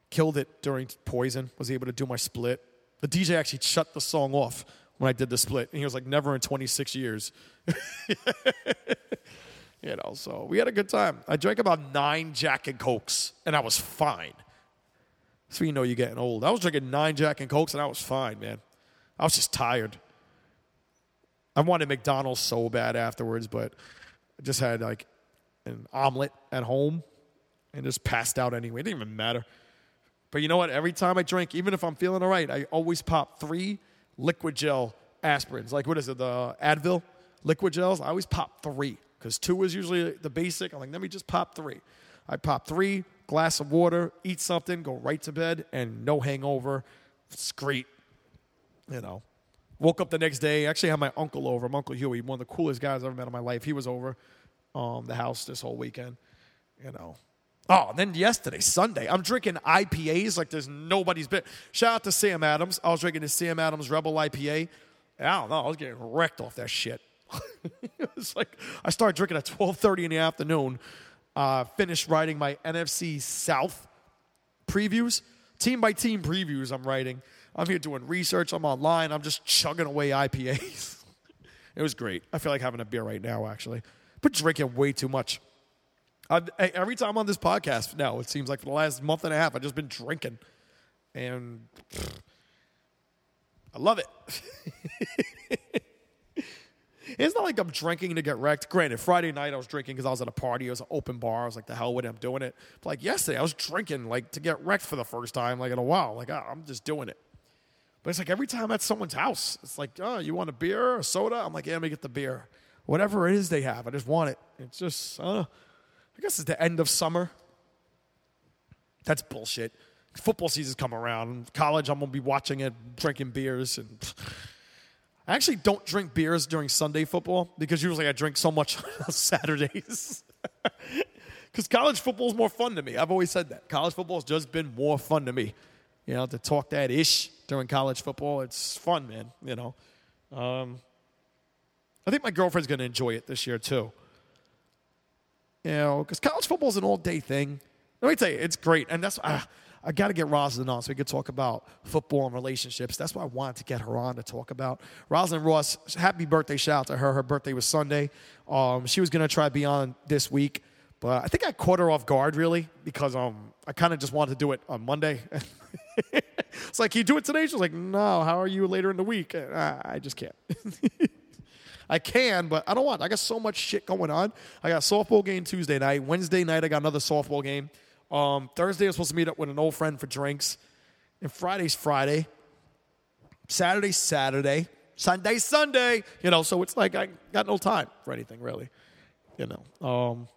killed it during Poison. Was able to do my split. The DJ actually shut the song off when I did the split, and he was like, "Never in 26 years." you know, so we had a good time. I drank about nine Jack and Cokes, and I was fine. So you know you're getting old. I was drinking nine Jack and Cokes, and I was fine, man. I was just tired. I wanted McDonald's so bad afterwards, but I just had like an omelet at home and just passed out anyway. It didn't even matter. But you know what? Every time I drink, even if I'm feeling all right, I always pop three liquid gel aspirins. Like, what is it, the Advil liquid gels? I always pop three because two is usually the basic. I'm like, let me just pop three. I pop three, glass of water, eat something, go right to bed, and no hangover. It's great. You know, woke up the next day. Actually, had my uncle over. My uncle Huey, one of the coolest guys I've ever met in my life. He was over um, the house this whole weekend. You know. Oh, and then yesterday, Sunday, I'm drinking IPAs like there's nobody's been. Shout out to Sam Adams. I was drinking the Sam Adams Rebel IPA. I don't know. I was getting wrecked off that shit. it was like I started drinking at 12:30 in the afternoon. Uh, finished writing my NFC South previews, team by team previews. I'm writing. I'm here doing research. I'm online. I'm just chugging away IPAs. it was great. I feel like having a beer right now, actually, but drinking way too much. I've, every time on this podcast now, it seems like for the last month and a half, I've just been drinking, and pfft, I love it. it's not like I'm drinking to get wrecked. Granted, Friday night I was drinking because I was at a party. It was an open bar. I was like, the hell with it, I'm doing it. But like yesterday, I was drinking like to get wrecked for the first time like in a while. Like, oh, I'm just doing it. But it's like every time at someone's house, it's like, oh, you want a beer or a soda? I'm like, yeah, let me get the beer. Whatever it is they have, I just want it. It's just, uh, I guess it's the end of summer. That's bullshit. Football season's come around. College, I'm gonna be watching it, drinking beers, and I actually don't drink beers during Sunday football because usually I drink so much on Saturdays. Because college football is more fun to me. I've always said that. College football has just been more fun to me. You know, to talk that ish during college football, it's fun, man. You know, um, I think my girlfriend's gonna enjoy it this year too. You know, because college football is an all day thing. Let me tell you, it's great, and that's uh, I got to get Rosalind on so we could talk about football and relationships. That's why I wanted to get her on to talk about Rosalind Ross. Happy birthday! Shout out to her. Her birthday was Sunday. Um, she was gonna try to be on this week, but I think I caught her off guard really because um, I kind of just wanted to do it on Monday. it's like, you do it today? She's like, no. How are you later in the week? Uh, I just can't. I can, but I don't want. I got so much shit going on. I got softball game Tuesday night. Wednesday night, I got another softball game. Um, Thursday, I'm supposed to meet up with an old friend for drinks. And Friday's Friday. Saturday, Saturday. Sunday, Sunday. You know, so it's like I got no time for anything really. You know. Um,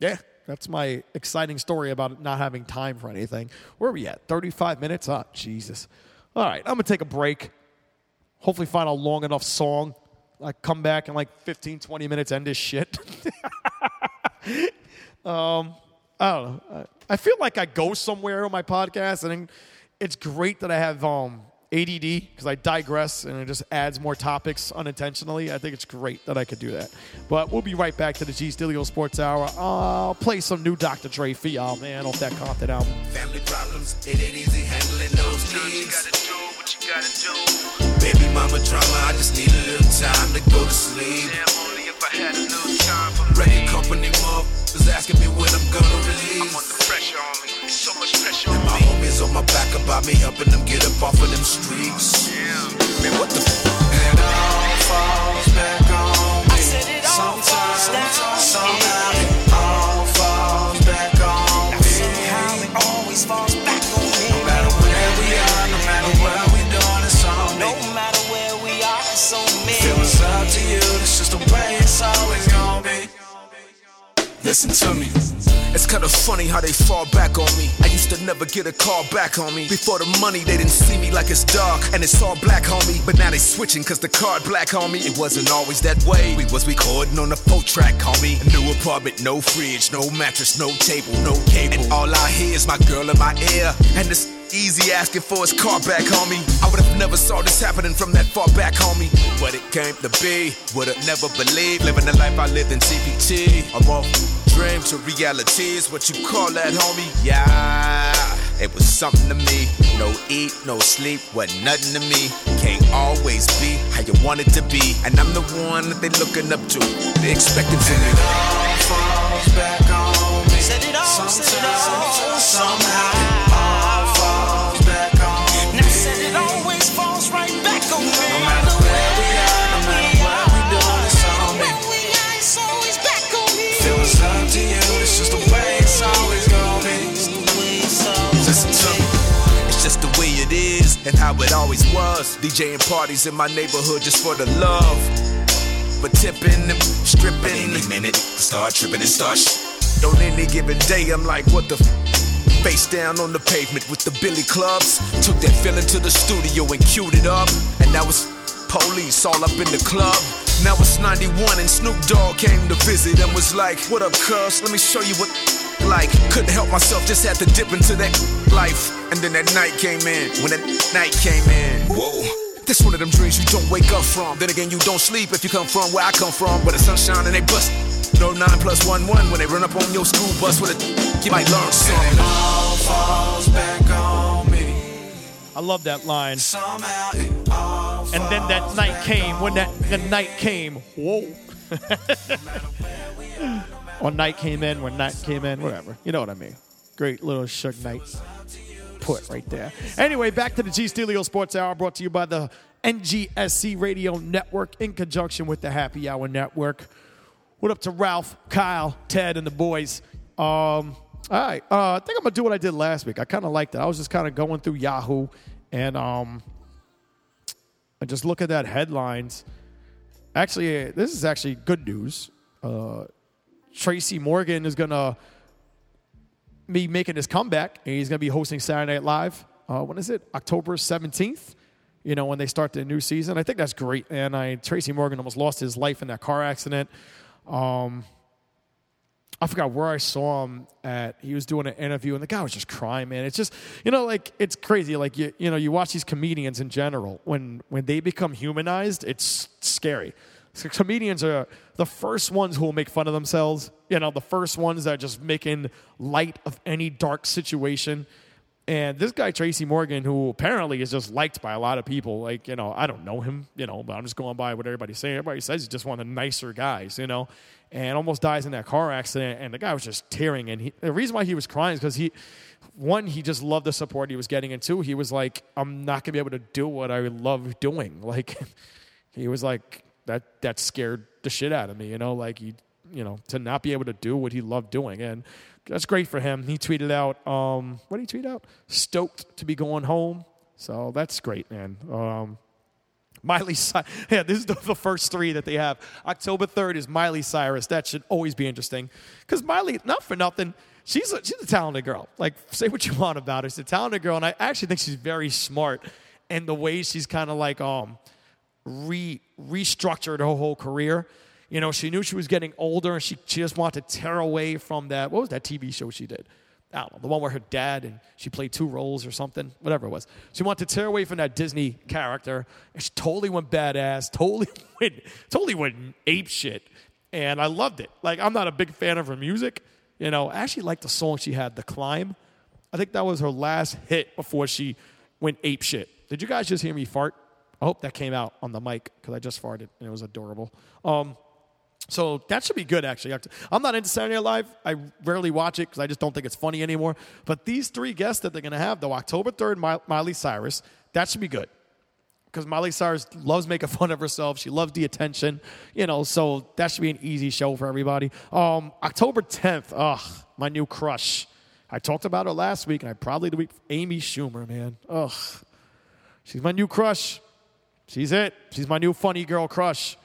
yeah, that's my exciting story about not having time for anything. Where are we at? 35 minutes? Oh, Jesus. All right, I'm going to take a break. Hopefully, find a long enough song like come back in like 15, 20 minutes, end this shit. um, I don't know. I I feel like I go somewhere on my podcast, and it's great that I have um, ADD because I digress and it just adds more topics unintentionally. I think it's great that I could do that. But we'll be right back to the Gee Steelio Sports Hour. I'll play some new Dr. Dre for y'all, man, off that Compton album. Family problems, it ain't easy handling those Sometimes you gotta do what you gotta do. Baby mama drama, I just need a little time to go to sleep. Damn, only if I had a little time for Record me. company motherfuckers asking me when I'm gonna I release. want the pressure on me. It's so much pressure on My me. homies on my back about me helping them get up off of them streets. Yeah. Man, what the f? And it all falls back on me. Sometimes, somehow, Listen to me. It's kinda funny how they fall back on me. I used to never get a call back on me. Before the money, they didn't see me like it's dark and it's all black, homie. But now they switching cause the card black, homie. It wasn't always that way. We was recording on a four track, homie. A new apartment, no fridge, no mattress, no table, no cable. And all I hear is my girl in my ear. And it's easy asking for his car back, homie. I would have never saw this happening from that far back, homie. But it came to be, would have never believed. Living the life I lived in CPT. I'm off dream to reality is what you call that, homie. Yeah, it was something to me. No eat, no sleep, what nothing to me. Can't always be how you want it to be. And I'm the one that they looking up to. They expecting from me. It all falls back on me. Set it off, set it off. somehow, and how it always was. DJing parties in my neighborhood just for the love. But tipping and stripping. Any minute, start tripping and start sh- On any given day, I'm like, what the f? Face down on the pavement with the Billy clubs. Took that feeling to the studio and queued it up. And now it's police all up in the club. Now it's 91 and Snoop Dogg came to visit and was like, What up, cuz? Let me show you what like. Couldn't help myself, just had to dip into that life. And then that night came in. When that night came in, whoa. This one of them dreams you don't wake up from. Then again, you don't sleep if you come from where I come from. Where the sunshine and they bust. No nine plus one one when they run up on your school bus with a you might learn something. It all falls back on me. I love that line. Somehow it all And then that night came. When that the night came, whoa. or night came in. When night came in, whatever. You know what I mean. Great little Suge Knight put right there. Anyway, back to the Gee Steelio Sports Hour, brought to you by the NGSC Radio Network in conjunction with the Happy Hour Network. What up to Ralph, Kyle, Ted, and the boys? Um, all right, uh, I think I'm gonna do what I did last week. I kind of liked it. I was just kind of going through Yahoo and um, I just look at that headlines. Actually, this is actually good news. Uh, Tracy Morgan is gonna be making his comeback, and he's gonna be hosting Saturday Night Live. Uh, when is it? October seventeenth. You know when they start the new season. I think that's great. And I Tracy Morgan almost lost his life in that car accident. Um, I forgot where I saw him at. He was doing an interview, and the guy was just crying, man. It's just, you know, like it's crazy. Like you, you know, you watch these comedians in general. When when they become humanized, it's scary. So comedians are the first ones who will make fun of themselves. You know, the first ones that are just making light of any dark situation. And this guy Tracy Morgan, who apparently is just liked by a lot of people, like you know, I don't know him, you know, but I'm just going by what everybody's saying. Everybody says he's just one of the nicer guys, you know, and almost dies in that car accident. And the guy was just tearing. And he, the reason why he was crying is because he, one, he just loved the support he was getting, and two, he was like, I'm not gonna be able to do what I love doing. Like, he was like that. That scared the shit out of me, you know, like he, you know, to not be able to do what he loved doing, and that's great for him. He tweeted out, um, what did he tweet out? Stoked to be going home. So that's great, man. Um, Miley Cyrus. Yeah, this is the, the first three that they have. October 3rd is Miley Cyrus. That should always be interesting. Because Miley, not for nothing, she's a, she's a talented girl. Like, say what you want about her. She's a talented girl, and I actually think she's very smart And the way she's kind of like, um, re restructured her whole career. You know, she knew she was getting older and she, she just wanted to tear away from that. What was that TV show she did? I don't know, the one where her dad and she played two roles or something, whatever it was. She wanted to tear away from that Disney character, and she totally went badass, totally went, totally went ape shit, and I loved it. Like I'm not a big fan of her music, you know. I actually liked the song she had, "The Climb." I think that was her last hit before she went ape shit. Did you guys just hear me fart? I hope that came out on the mic because I just farted and it was adorable. Um, so that should be good, actually. I'm not into Saturday Night Live. I rarely watch it because I just don't think it's funny anymore. But these three guests that they're going to have, though, October 3rd, Miley Cyrus, that should be good. Because Miley Cyrus loves making fun of herself. She loves the attention, you know, so that should be an easy show for everybody. Um, October 10th, ugh, my new crush. I talked about her last week, and I probably the week. Amy Schumer, man. Ugh. She's my new crush. She's it. She's my new funny girl crush.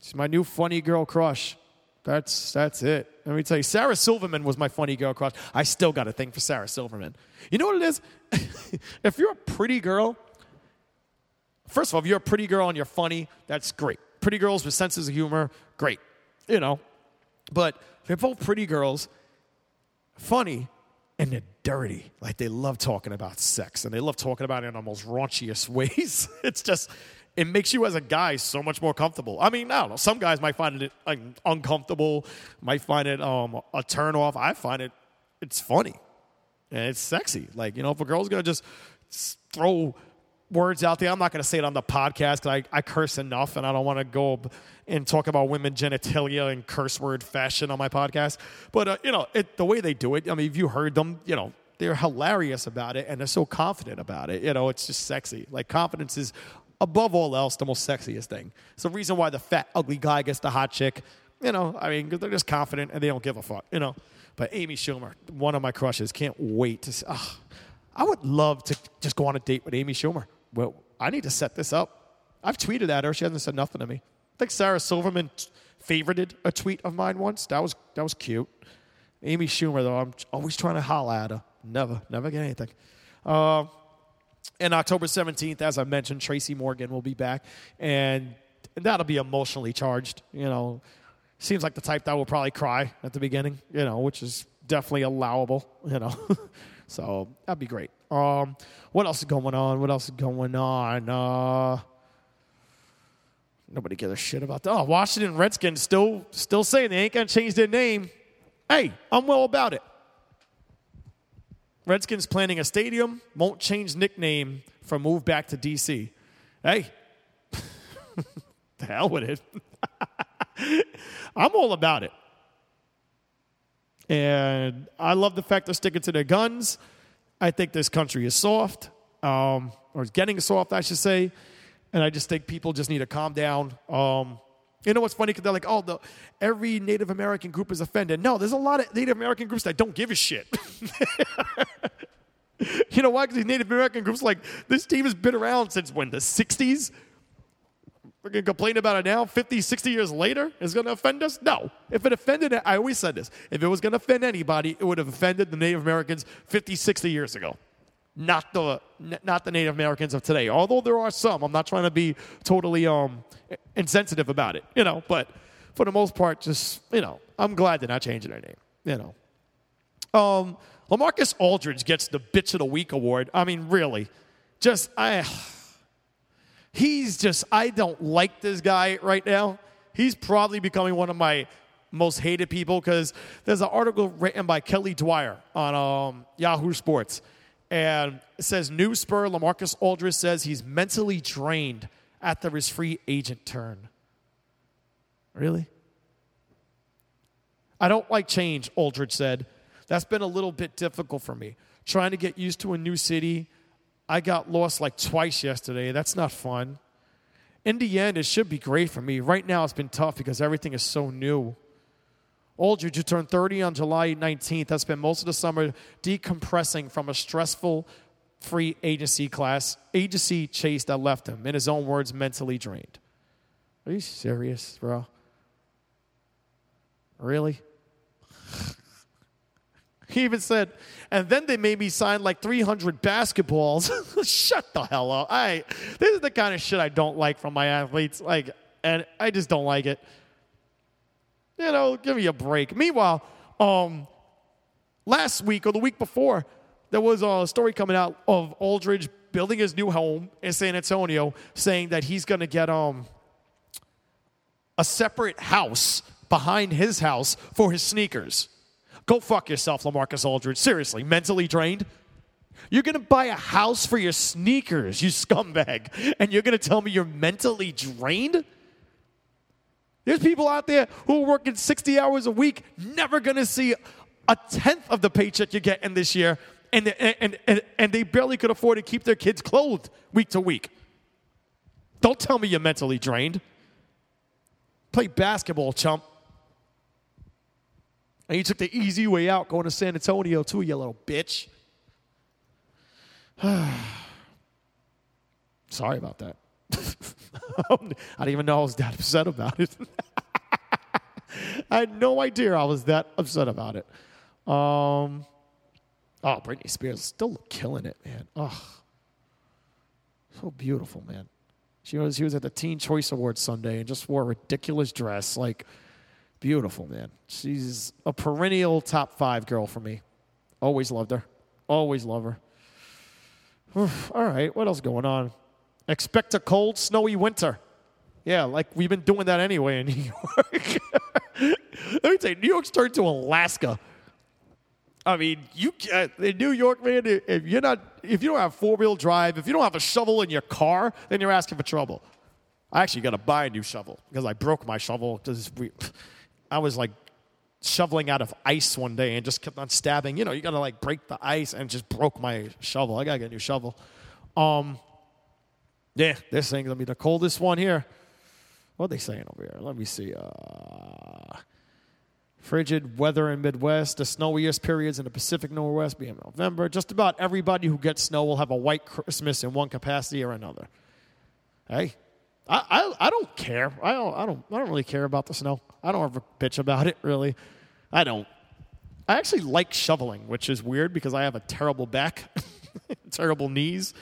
She's my new funny girl crush. That's that's it. Let me tell you, Sarah Silverman was my funny girl crush. I still got a thing for Sarah Silverman. You know what it is? if you're a pretty girl, first of all, if you're a pretty girl and you're funny, that's great. Pretty girls with senses of humor, great. You know. But if they're both pretty girls, funny, and they're dirty. Like they love talking about sex and they love talking about it in the most raunchiest ways. it's just, it makes you as a guy so much more comfortable. I mean, I don't know. Some guys might find it uncomfortable, might find it um, a turn off. I find it, it's funny and it's sexy. Like, you know, if a girl's gonna just throw words out there, I'm not gonna say it on the podcast because I, I curse enough and I don't wanna go and talk about women genitalia in curse word fashion on my podcast. But, uh, you know, it, the way they do it, I mean, if you heard them, you know, they're hilarious about it and they're so confident about it. You know, it's just sexy. Like, confidence is above all else the most sexiest thing. It's the reason why the fat, ugly guy gets the hot chick. You know, I mean, they're just confident and they don't give a fuck, you know. But Amy Schumer, one of my crushes, can't wait to. s- ah, I would love to just go on a date with Amy Schumer. Well, I need to set this up. I've tweeted at her. She hasn't said nothing to me. I think Sarah Silverman t- favorited a tweet of mine once. That was that was cute. Amy Schumer, though, I'm always trying to holler at her. Never, never get anything. Uh, and October 17th, as I mentioned, Tracy Morgan will be back, and that'll be emotionally charged. You know, seems like the type that will probably cry at the beginning. You know, which is definitely allowable. You know, so that'd be great. Um, what else is going on? What else is going on? Uh, nobody gives a shit about that. Oh, Washington Redskins still still saying they ain't gonna change their name. Hey, I'm well about it. Redskins planning a stadium, won't change nickname for move back to DC. Hey, the hell with it. I'm all about it. And I love the fact they're sticking to their guns. I think this country is soft, um, or is getting soft, I should say. And I just think people just need to calm down. Um, you know what's funny? Because they're like, oh, the, every Native American group is offended. No, there's a lot of Native American groups that don't give a shit. you know why? Because these Native American groups, like, this team has been around since when? The 60s? We're going to complain about it now, 50, 60 years later? Is going to offend us? No. If it offended, I always said this, if it was going to offend anybody, it would have offended the Native Americans 50, 60 years ago. Not the, not the Native Americans of today. Although there are some. I'm not trying to be totally um, insensitive about it, you know, but for the most part, just, you know, I'm glad they're not changing their name, you know. Um, Lamarcus Aldridge gets the Bitch of the Week award. I mean, really, just I. He's just I don't like this guy right now. He's probably becoming one of my most hated people because there's an article written by Kelly Dwyer on um, Yahoo Sports, and it says new spur Lamarcus Aldridge says he's mentally drained after his free agent turn. Really? I don't like change, Aldridge said. That's been a little bit difficult for me. Trying to get used to a new city. I got lost like twice yesterday. That's not fun. In the end, it should be great for me. Right now, it's been tough because everything is so new. Aldridge, you turned 30 on July 19th, has spent most of the summer decompressing from a stressful free agency class, agency chase that left him, in his own words, mentally drained. Are you serious, bro? Really? He even said, and then they made me sign like 300 basketballs. Shut the hell up. I this is the kind of shit I don't like from my athletes. Like, and I just don't like it. You know, give me a break. Meanwhile, um, last week or the week before, there was a story coming out of Aldridge building his new home in San Antonio, saying that he's going to get um a separate house behind his house for his sneakers. Go fuck yourself, Lamarcus Aldridge. Seriously, mentally drained. You're gonna buy a house for your sneakers, you scumbag, and you're gonna tell me you're mentally drained? There's people out there who are working 60 hours a week, never gonna see a tenth of the paycheck you're getting this year, and, and, and, and they barely could afford to keep their kids clothed week to week. Don't tell me you're mentally drained. Play basketball, chump. And you took the easy way out going to San Antonio, too, you little bitch. Sorry about that. I didn't even know I was that upset about it. I had no idea I was that upset about it. Um, oh, Britney Spears still killing it, man. Oh, so beautiful, man. She was she was at the Teen Choice Awards Sunday and just wore a ridiculous dress, like beautiful, man. She's a perennial top five girl for me. Always loved her. Always love her. All right, what else going on? Expect a cold, snowy winter. Yeah, like we've been doing that anyway in New York. Let me tell you, New York's turned to Alaska. I mean, you uh, in New York, man. If you're not, if you don't have four wheel drive, if you don't have a shovel in your car, then you're asking for trouble. I actually got to buy a new shovel because I broke my shovel. Because I was like shoveling out of ice one day and just kept on stabbing. You know, you got to like break the ice and just broke my shovel. I got to get a new shovel. Um, yeah, this thing's gonna be the coldest one here. What are they saying over here? Let me see. Uh, frigid weather in Midwest, the snowiest periods in the Pacific Northwest being November. Just about everybody who gets snow will have a white Christmas in one capacity or another. Hey, I, I, I don't care. I don't, I don't I don't really care about the snow. I don't ever bitch about it really. I don't. I actually like shoveling, which is weird because I have a terrible back, terrible knees,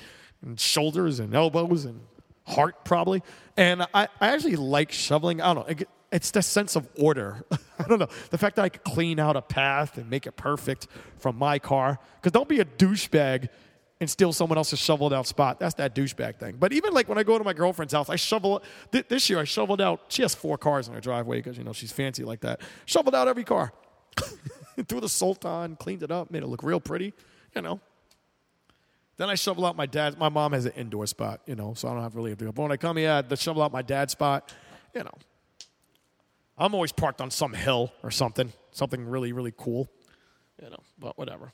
and shoulders and elbows and heart probably. And I, I actually like shoveling. I don't know. It's the sense of order. I don't know. The fact that I could clean out a path and make it perfect from my car. Because don't be a douchebag and steal someone else's shoveled out spot. That's that douchebag thing. But even like when I go to my girlfriend's house, I shovel. th- This year I shoveled out. She has four cars in her driveway because you know she's fancy like that. Shoveled out every car. Threw the salt on, cleaned it up, made it look real pretty. You know. Then I shovel out my dad's. My mom has an indoor spot, you know, so I don't have really to go. But when I come here, the shovel out my dad's spot, you know. I'm always parked on some hill or something, something really, really cool, you know. But whatever.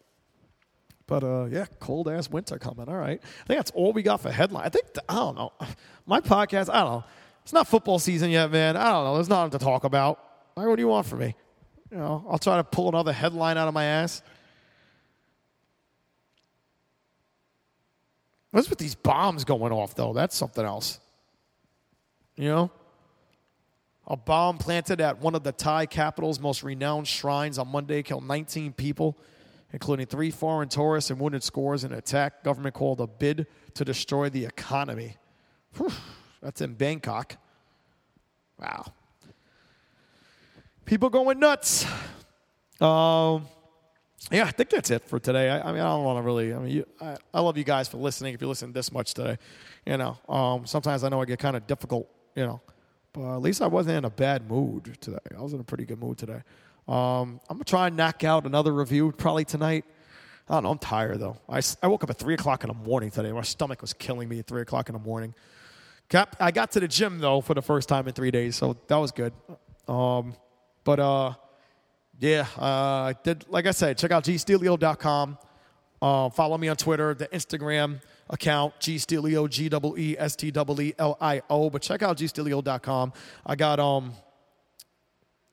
But uh, yeah, cold ass winter coming. All right, I think that's all we got for headline. I think I don't know. My podcast, I don't know. It's not football season yet, man. I don't know. There's nothing to talk about. Like, what do you want from me? You know, I'll try to pull another headline out of my ass. What's with these bombs going off, though? That's something else. You know? A bomb planted at one of the Thai capital's most renowned shrines on Monday killed 19 people, including three foreign tourists and wounded scores in an attack government called a bid to destroy the economy. Whew, that's in Bangkok. Wow. People going nuts. Um, yeah, I think that's it for today. I, I mean, I don't want to really. I mean, you, I, I love you guys for listening. If you listen this much today, you know, um, sometimes I know I get kind of difficult, you know, but at least I wasn't in a bad mood today. I was in a pretty good mood today. Um, I'm gonna try and knock out another review probably tonight. I don't know. I'm tired though. I, I woke up at three o'clock in the morning today. My stomach was killing me at three o'clock in the morning. Got, I got to the gym though for the first time in three days, so that was good. Um, but uh, yeah, uh, did like I said, check out gsteelio.com. Uh, follow me on Twitter, the Instagram account, gstelio, G W E S T W E L I O. But check out gsteelio.com. I got um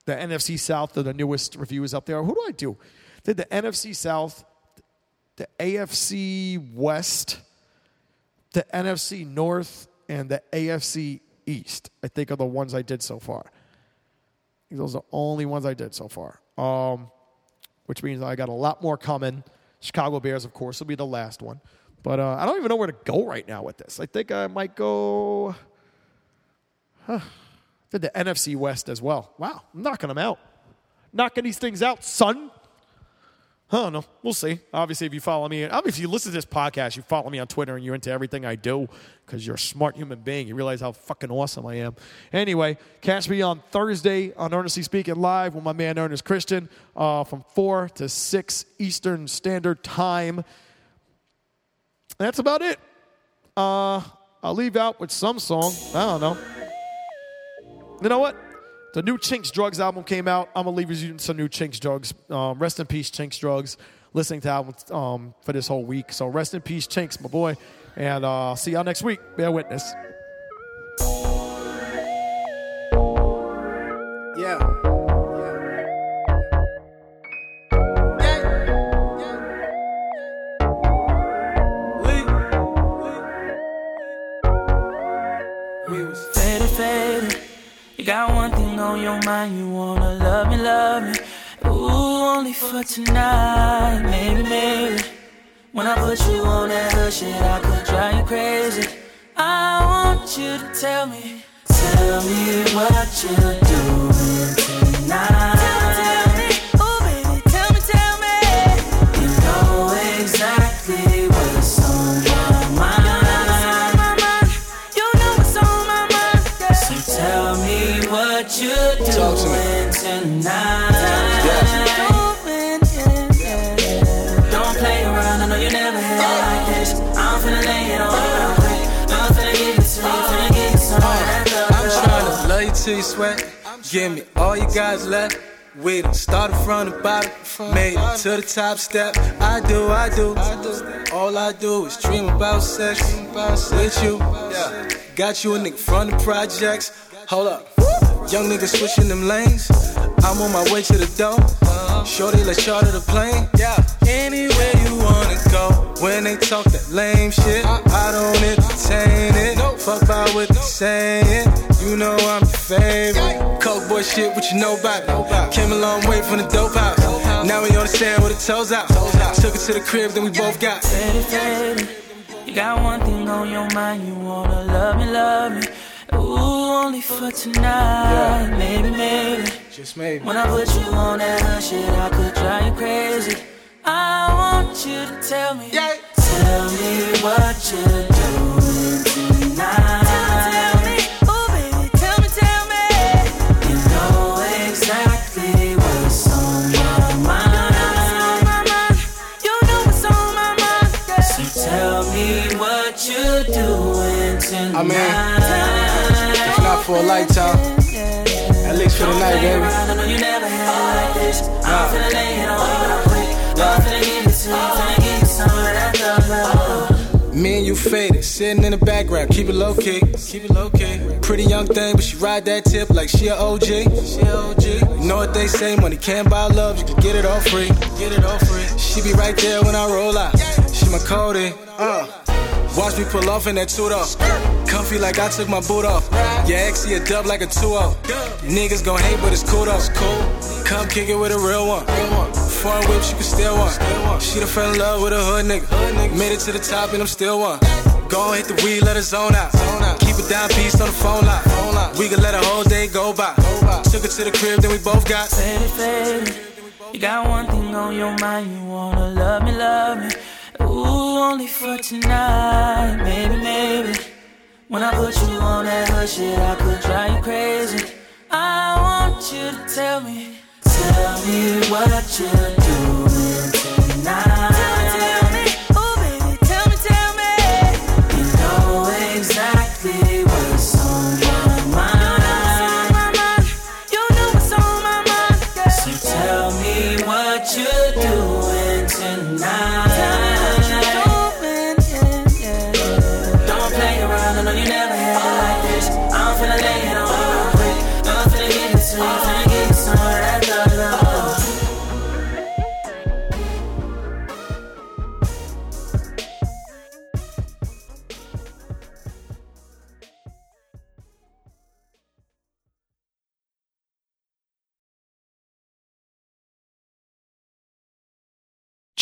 the NFC South, the newest reviews up there. Who do I do? Did the NFC South, the AFC West, the NFC North, and the AFC East. I think are the ones I did so far. Those are the only ones I did so far. Um, which means I got a lot more coming. Chicago Bears, of course, will be the last one. But uh, I don't even know where to go right now with this. I think I might go. Huh. Did the NFC West as well. Wow, I'm knocking them out. Knocking these things out, son. I don't know. We'll see. Obviously, if you follow me, obviously, if you listen to this podcast, you follow me on Twitter and you're into everything I do because you're a smart human being. You realize how fucking awesome I am. Anyway, catch me on Thursday on Earnestly Speaking Live with my man Ernest Christian uh, from 4 to 6 Eastern Standard Time. That's about it. Uh, I'll leave out with some song. I don't know. You know what? The new Chinx Drugz album came out. I'm gonna leave you some new Chinx Drugz. Um, rest in peace, Chinx Drugz. Listening to albums um, for this whole week. So rest in peace, Chinx, my boy. And uh, see y'all next week. Bear witness. You got one thing on your mind, you wanna love me, love me. Ooh, only for tonight, maybe, maybe. When I put you on that hood shit, I could drive you crazy. I want you to tell me, tell me what you're doing tonight. Trying to love you till uh, uh, you sweat. Give me all you guys left. We done started from the bottom, made it to the top step. I do, I do. All I do is dream about sex with you. Got you a nigga from the projects. Hold up. Young nigga switching them lanes. I'm on my way to the door. Shorty, let's charter the plane. Yeah. Anywhere you wanna go. When they talk that lame shit, uh-huh. I don't entertain it. Fuck by what they saying. You know I'm your favorite. Coke boy shit, what you know about it? Came a long way from the dope house. Now we understand where the toes out. Took it to the crib, then we both got. Faded, faded. You got one thing on your mind, you wanna love me, love me. Ooh, only for tonight, maybe, maybe. Just maybe. When I put you on that hood shit, I could drive you crazy. I want you to tell me, tell me what you're doing tonight. Tell me, ooh baby, tell me, tell me. You know exactly what's on my mind. You know what's on my mind. So tell me what you're doing tonight. I mean, it's not for a lifetime. At least for the night, baby. I know you never had like this. I'm finna lay it on you quick. I'm finna give it to you, finna give you some of that love. Me and you faded, sitting in the background, keep it low key. Keep it low key. Pretty young thing, but she ride that tip like she a OG. She a OG. You know what they say, money can't buy love, you can get it all free. Get it all free. She be right there when I roll out. She my Cody. Uh. Watch me pull off in that two up. Comfy like I took my boot off. Yeah, X, he a dub like a 2 0. Niggas gon' hate, but it's cool though. Cool. Come kick it with a real one. Foreign whip, she can steal one. She done fell in love with a hood nigga. Made it to the top and I'm still one. Go on, hit the weed, let her zone out. Keep it down, peace on the phone line. We can let a whole day go by. Took it to the crib, then we both got. You got one thing on your mind, you wanna love me, love me. Ooh, only for tonight, maybe, maybe. When I put you on that hood shit, I could drive you crazy. I want you to tell me, tell me what you're doing tonight. Tell me, ooh baby, tell me, tell me. You know exactly